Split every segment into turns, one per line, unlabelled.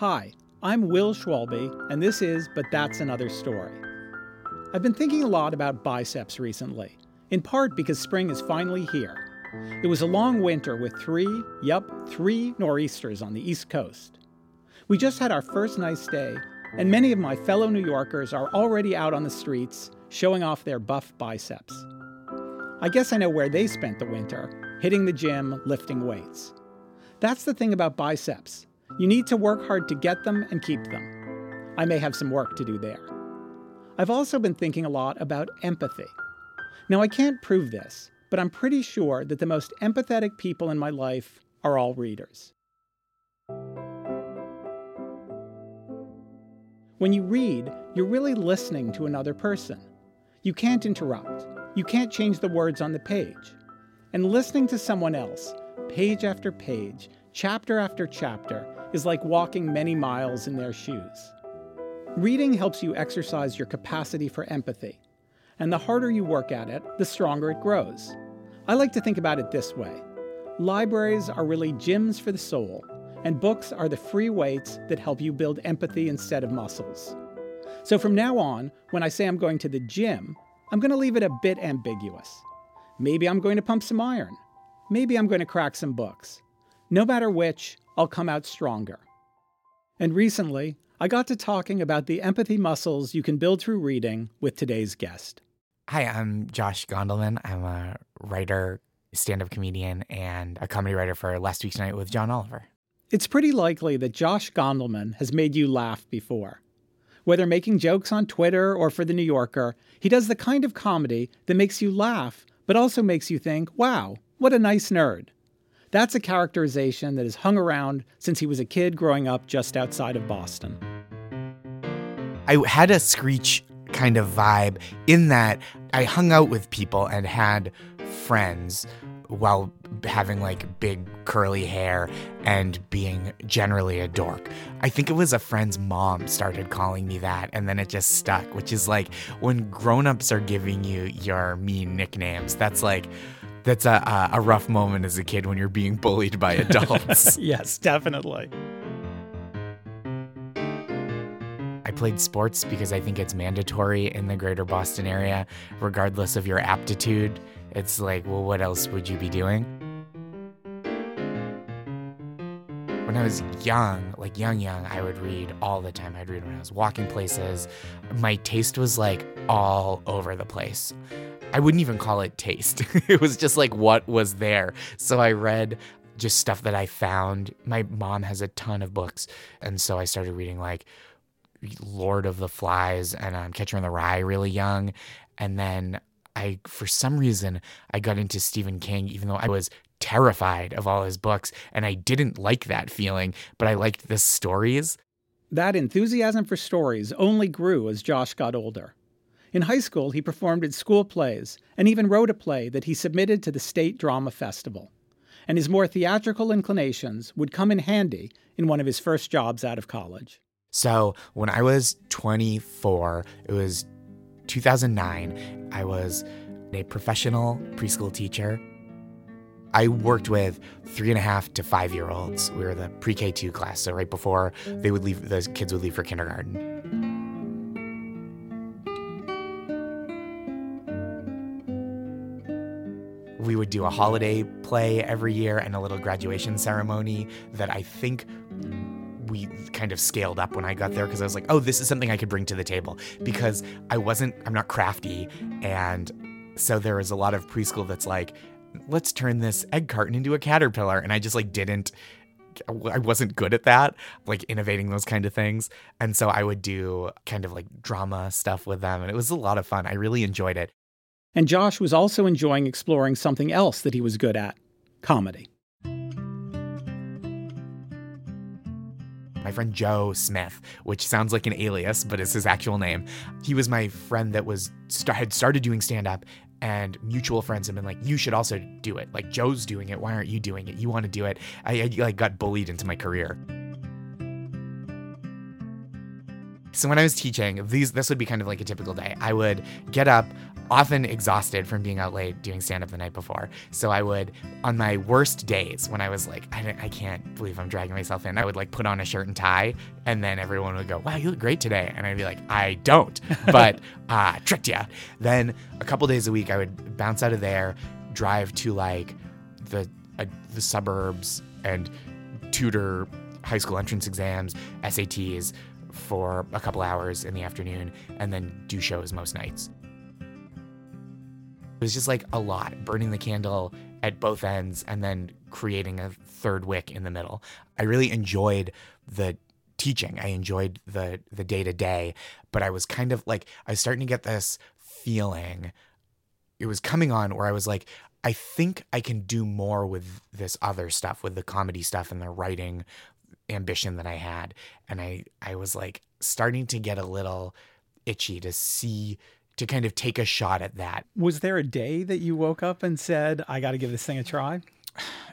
Hi, I'm Will Schwalbe, and this is But That's Another Story. I've been thinking a lot about biceps recently, in part because spring is finally here. It was a long winter with three, yup, three nor'easters on the East Coast. We just had our first nice day, and many of my fellow New Yorkers are already out on the streets showing off their buff biceps. I guess I know where they spent the winter hitting the gym, lifting weights. That's the thing about biceps. You need to work hard to get them and keep them. I may have some work to do there. I've also been thinking a lot about empathy. Now, I can't prove this, but I'm pretty sure that the most empathetic people in my life are all readers. When you read, you're really listening to another person. You can't interrupt. You can't change the words on the page. And listening to someone else, page after page, chapter after chapter, is like walking many miles in their shoes. Reading helps you exercise your capacity for empathy, and the harder you work at it, the stronger it grows. I like to think about it this way libraries are really gyms for the soul, and books are the free weights that help you build empathy instead of muscles. So from now on, when I say I'm going to the gym, I'm going to leave it a bit ambiguous. Maybe I'm going to pump some iron. Maybe I'm going to crack some books. No matter which, I'll come out stronger. And recently, I got to talking about the empathy muscles you can build through reading with today's guest.
Hi, I'm Josh Gondelman. I'm a writer, stand up comedian, and a comedy writer for Last Week Tonight with John Oliver.
It's pretty likely that Josh Gondelman has made you laugh before. Whether making jokes on Twitter or for The New Yorker, he does the kind of comedy that makes you laugh, but also makes you think, wow, what a nice nerd. That's a characterization that has hung around since he was a kid growing up just outside of Boston.
I had a screech kind of vibe in that I hung out with people and had friends while having like big curly hair and being generally a dork. I think it was a friend's mom started calling me that and then it just stuck, which is like when grown-ups are giving you your mean nicknames, that's like that's a, a rough moment as a kid when you're being bullied by adults.
yes, definitely.
I played sports because I think it's mandatory in the greater Boston area, regardless of your aptitude. It's like, well, what else would you be doing? When I was young, like young, young, I would read all the time. I'd read when I was walking places. My taste was like all over the place. I wouldn't even call it taste. it was just like what was there. So I read just stuff that I found. My mom has a ton of books. And so I started reading like Lord of the Flies and um, Catcher in the Rye really young. And then I, for some reason, I got into Stephen King, even though I was terrified of all his books. And I didn't like that feeling, but I liked the stories.
That enthusiasm for stories only grew as Josh got older. In high school, he performed in school plays and even wrote a play that he submitted to the State Drama Festival. And his more theatrical inclinations would come in handy in one of his first jobs out of college.
So, when I was 24, it was 2009, I was a professional preschool teacher. I worked with three and a half to five year olds. We were the pre K 2 class, so right before they would leave, the kids would leave for kindergarten. We would do a holiday play every year and a little graduation ceremony that I think we kind of scaled up when I got there because I was like, oh, this is something I could bring to the table because I wasn't, I'm not crafty. And so there was a lot of preschool that's like, let's turn this egg carton into a caterpillar. And I just like didn't, I wasn't good at that, like innovating those kind of things. And so I would do kind of like drama stuff with them. And it was a lot of fun. I really enjoyed it.
And Josh was also enjoying exploring something else that he was good at comedy.
My friend Joe Smith, which sounds like an alias, but it's his actual name. He was my friend that was had started doing stand up and mutual friends have been like, you should also do it. Like Joe's doing it. Why aren't you doing it? You want to do it. I, I like got bullied into my career. So when I was teaching, these this would be kind of like a typical day. I would get up, often exhausted from being out late doing stand up the night before. So I would, on my worst days, when I was like, I, I can't believe I'm dragging myself in, I would like put on a shirt and tie, and then everyone would go, Wow, you look great today. And I'd be like, I don't, but uh, tricked ya. Then a couple days a week, I would bounce out of there, drive to like the uh, the suburbs and tutor high school entrance exams, SATs for a couple hours in the afternoon, and then do shows most nights. It was just like a lot, burning the candle at both ends and then creating a third wick in the middle. I really enjoyed the teaching. I enjoyed the the day to day, but I was kind of like I was starting to get this feeling. It was coming on where I was like, I think I can do more with this other stuff, with the comedy stuff and the writing ambition that I had. And I I was like starting to get a little itchy to see to kind of take a shot at that.
Was there a day that you woke up and said, I got to give this thing a try?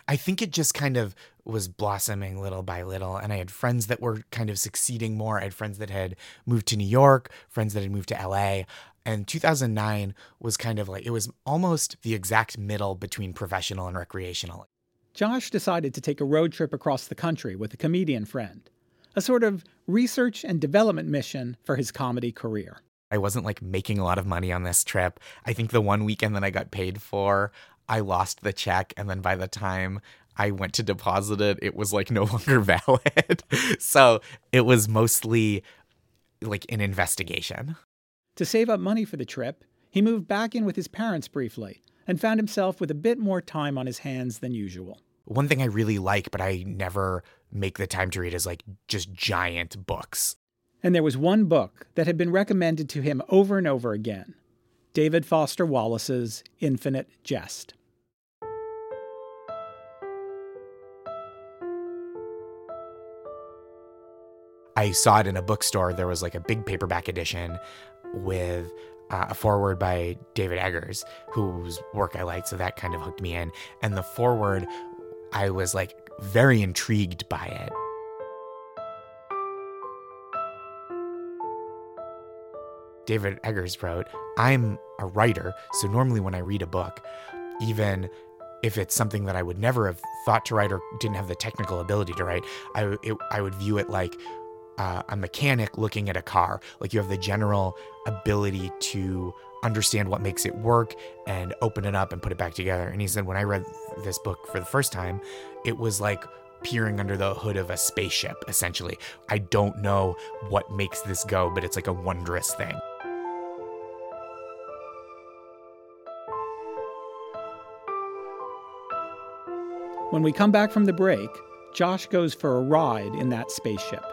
I think it just kind of was blossoming little by little. And I had friends that were kind of succeeding more. I had friends that had moved to New York, friends that had moved to LA. And 2009 was kind of like, it was almost the exact middle between professional and recreational.
Josh decided to take a road trip across the country with a comedian friend, a sort of research and development mission for his comedy career.
I wasn't like making a lot of money on this trip. I think the one weekend that I got paid for, I lost the check. And then by the time I went to deposit it, it was like no longer valid. so it was mostly like an investigation.
To save up money for the trip, he moved back in with his parents briefly and found himself with a bit more time on his hands than usual.
One thing I really like, but I never make the time to read, is like just giant books.
And there was one book that had been recommended to him over and over again David Foster Wallace's Infinite Jest.
I saw it in a bookstore. There was like a big paperback edition with uh, a foreword by David Eggers, whose work I liked. So that kind of hooked me in. And the foreword, I was like very intrigued by it. David Eggers wrote, I'm a writer, so normally when I read a book, even if it's something that I would never have thought to write or didn't have the technical ability to write, I, it, I would view it like uh, a mechanic looking at a car. Like you have the general ability to understand what makes it work and open it up and put it back together. And he said, when I read this book for the first time, it was like peering under the hood of a spaceship, essentially. I don't know what makes this go, but it's like a wondrous thing.
When we come back from the break, Josh goes for a ride in that spaceship.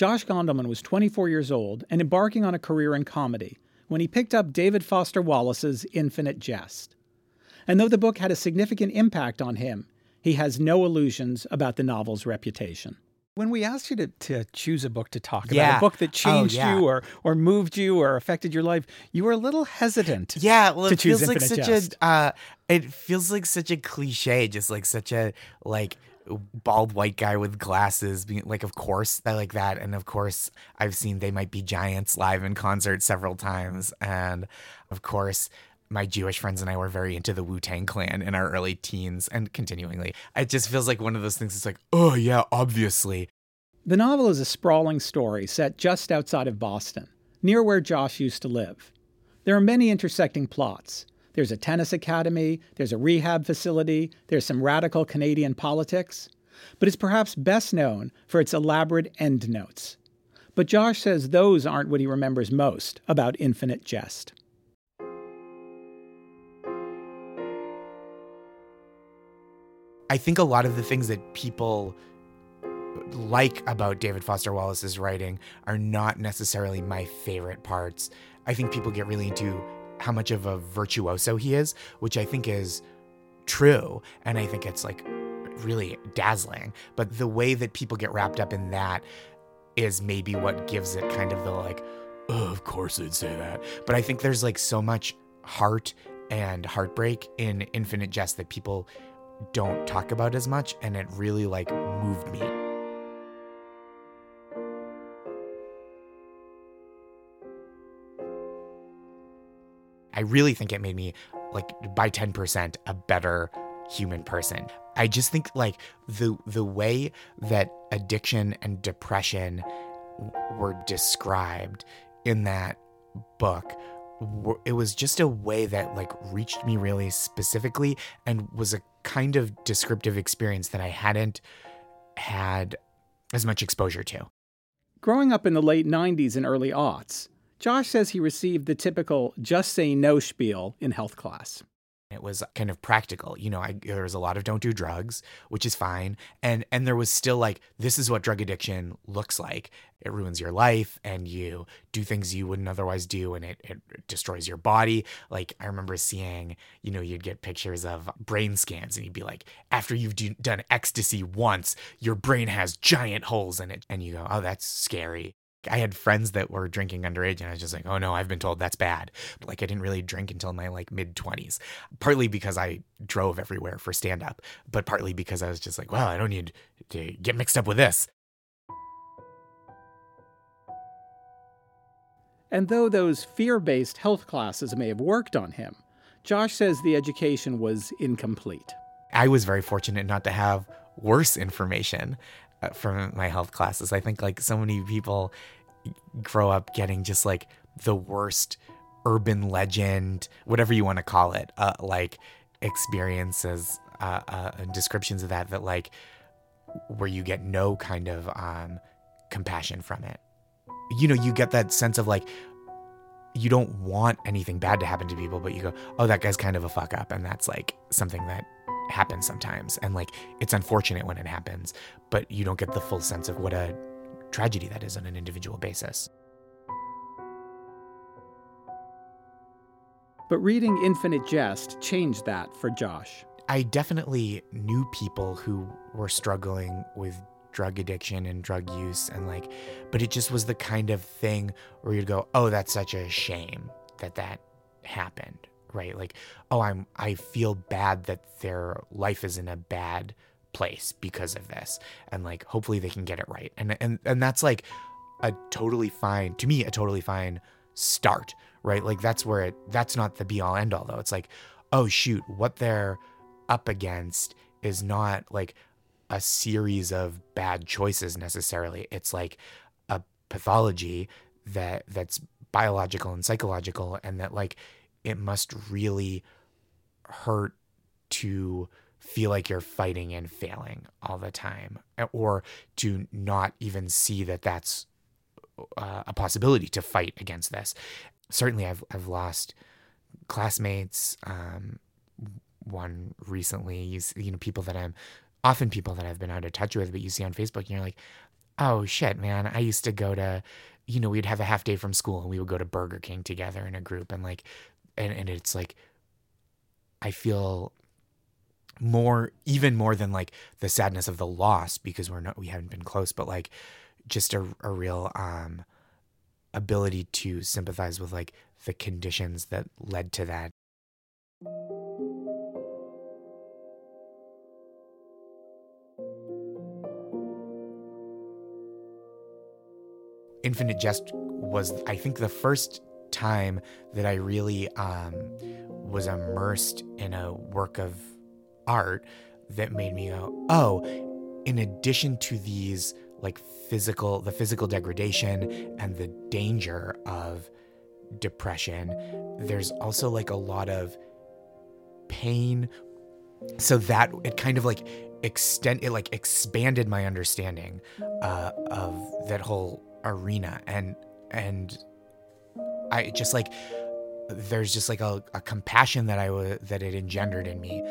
Josh Gondelman was 24 years old and embarking on a career in comedy when he picked up David Foster Wallace's Infinite Jest. And though the book had a significant impact on him, he has no illusions about the novel's reputation. When we asked you to, to choose a book to talk about,
Yeah.
a book that
Oh,
changed
yeah.
you or, or moved you or affected your life, you were a little hesitant.
Yeah, well,
to
it
choose
feels like such
Jest.
a uh, it feels like such a cliche, just like such a like bald white guy with glasses being like of course I like that and of course I've seen they might be giants live in concert several times and of course my Jewish friends and I were very into the Wu Tang Clan in our early teens and continuingly. It just feels like one of those things. It's like, oh yeah, obviously.
The novel is a sprawling story set just outside of Boston, near where Josh used to live. There are many intersecting plots. There's a tennis academy, there's a rehab facility, there's some radical Canadian politics, but it's perhaps best known for its elaborate endnotes. But Josh says those aren't what he remembers most about Infinite Jest.
I think a lot of the things that people like about David Foster Wallace's writing are not necessarily my favorite parts. I think people get really into how much of a virtuoso he is, which I think is true. And I think it's like really dazzling. But the way that people get wrapped up in that is maybe what gives it kind of the like, oh, of course I'd say that. But I think there's like so much heart and heartbreak in Infinite Jest that people don't talk about as much. And it really like moved me. I really think it made me like by 10% a better human person. I just think like the the way that addiction and depression were described in that book it was just a way that like reached me really specifically and was a kind of descriptive experience that I hadn't had as much exposure to.
Growing up in the late 90s and early aughts, Josh says he received the typical just say no spiel in health class.
It was kind of practical. You know, I, there was a lot of don't do drugs, which is fine. And and there was still like this is what drug addiction looks like. It ruins your life and you do things you wouldn't otherwise do and it, it destroys your body. Like I remember seeing, you know, you'd get pictures of brain scans and you'd be like, after you've do, done ecstasy once, your brain has giant holes in it. And you go, oh, that's scary. I had friends that were drinking underage, and I was just like, oh no, I've been told that's bad. Like, I didn't really drink until my like mid 20s, partly because I drove everywhere for stand up, but partly because I was just like, well, I don't need to get mixed up with this.
And though those fear based health classes may have worked on him, Josh says the education was incomplete.
I was very fortunate not to have worse information. From my health classes. I think like so many people grow up getting just like the worst urban legend, whatever you want to call it, uh, like experiences uh, uh, and descriptions of that that like where you get no kind of um, compassion from it. You know, you get that sense of like you don't want anything bad to happen to people, but you go, oh, that guy's kind of a fuck up, and that's like something that happens sometimes. And like, it's unfortunate when it happens, but you don't get the full sense of what a tragedy that is on an individual basis.
But reading Infinite Jest changed that for Josh.
I definitely knew people who were struggling with drug addiction and drug use and like but it just was the kind of thing where you'd go oh that's such a shame that that happened right? Like, oh, I'm I feel bad that their life is in a bad place because of this. And like hopefully they can get it right. And and and that's like a totally fine to me, a totally fine start, right? Like that's where it that's not the be all end all though. It's like, oh shoot, what they're up against is not like a series of bad choices necessarily. It's like a pathology that that's biological and psychological and that like it must really hurt to feel like you're fighting and failing all the time or to not even see that that's uh, a possibility to fight against this. Certainly i've i've lost classmates um, one recently you, you know people that i'm often people that i've been out of touch with but you see on facebook and you're like oh shit man i used to go to you know we'd have a half day from school and we would go to burger king together in a group and like and and it's like I feel more even more than like the sadness of the loss because we're not we haven't been close but like just a, a real um ability to sympathize with like the conditions that led to that. Infinite Jest was I think the first time that I really um, was immersed in a work of art that made me go, oh, in addition to these like physical, the physical degradation and the danger of depression, there's also like a lot of pain. So that it kind of like extend it like expanded my understanding uh, of that whole arena and and I just like there's just like a, a compassion that I was that it engendered in me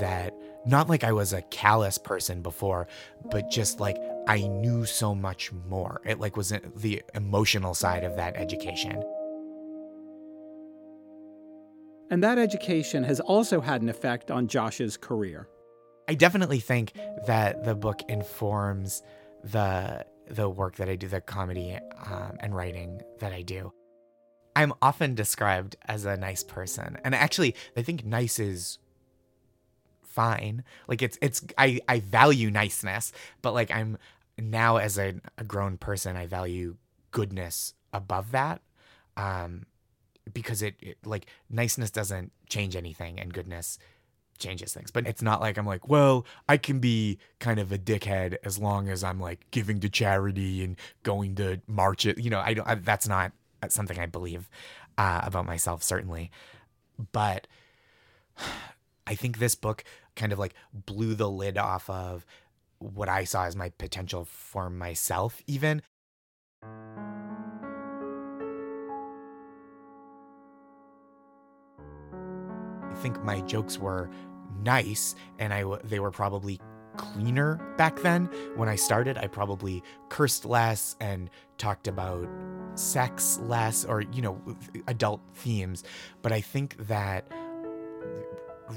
that not like I was a callous person before, but just like I knew so much more. It like was the emotional side of that education.
And that education has also had an effect on Josh's career.
I definitely think that the book informs the the work that I do, the comedy um, and writing that I do. I'm often described as a nice person, and actually, I think nice is fine. Like it's it's I I value niceness, but like I'm now as a, a grown person, I value goodness above that. Um, because it, it like niceness doesn't change anything, and goodness changes things. But it's not like I'm like, well, I can be kind of a dickhead as long as I'm like giving to charity and going to march it. You know, I don't. I, that's not something I believe uh, about myself, certainly. But I think this book kind of like blew the lid off of what I saw as my potential for myself, even. I think my jokes were nice and I they were probably cleaner back then. When I started, I probably cursed less and talked about sex less or, you know, adult themes. But I think that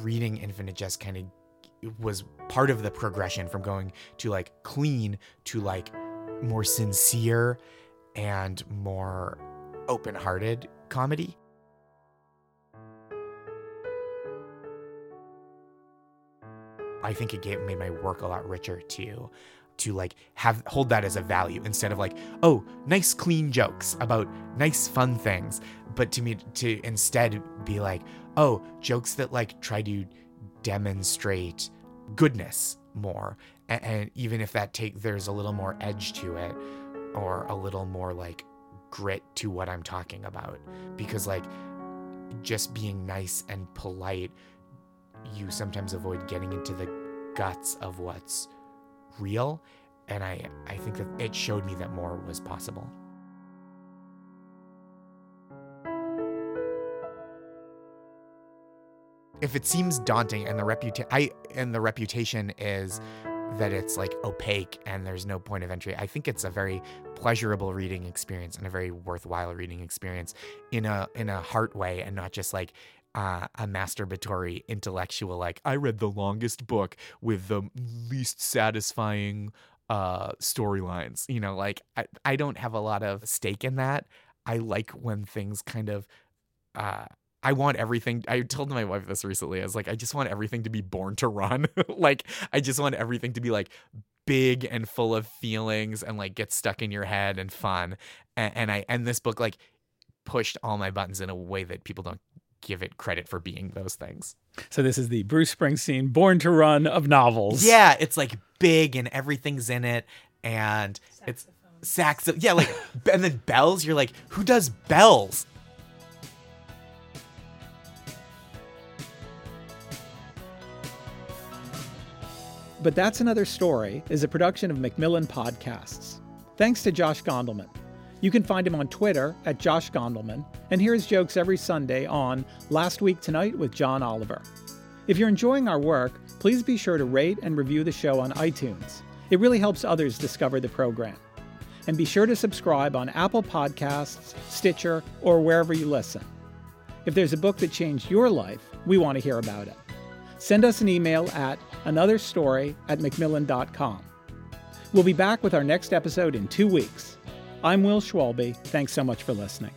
reading Infinite Jest kind of was part of the progression from going to like clean to like more sincere and more open hearted comedy. I think it gave made my work a lot richer too to like have hold that as a value instead of like oh nice clean jokes about nice fun things. But to me to instead be like oh jokes that like try to demonstrate goodness more. And, and even if that take there's a little more edge to it or a little more like grit to what I'm talking about. Because like just being nice and polite you sometimes avoid getting into the guts of what's real and I I think that it showed me that more was possible. If it seems daunting and the reputation I and the reputation is that it's like opaque and there's no point of entry. I think it's a very pleasurable reading experience and a very worthwhile reading experience in a in a heart way and not just like uh, a masturbatory intellectual like I read the longest book with the least satisfying uh storylines you know like I, I don't have a lot of stake in that i like when things kind of uh I want everything. I told my wife this recently. I was like, I just want everything to be born to run. like, I just want everything to be like big and full of feelings and like get stuck in your head and fun. And, and I and this book like pushed all my buttons in a way that people don't give it credit for being those things.
So this is the Bruce Springsteen Born to Run of novels.
Yeah, it's like big and everything's in it and it's sax yeah, like and then bells, you're like, who does bells?
But That's Another Story is a production of Macmillan Podcasts. Thanks to Josh Gondelman. You can find him on Twitter at Josh Gondelman and hear his jokes every Sunday on Last Week Tonight with John Oliver. If you're enjoying our work, please be sure to rate and review the show on iTunes. It really helps others discover the program. And be sure to subscribe on Apple Podcasts, Stitcher, or wherever you listen. If there's a book that changed your life, we want to hear about it. Send us an email at anotherstory at macmillan.com. We'll be back with our next episode in two weeks. I'm Will Schwalbe. Thanks so much for listening.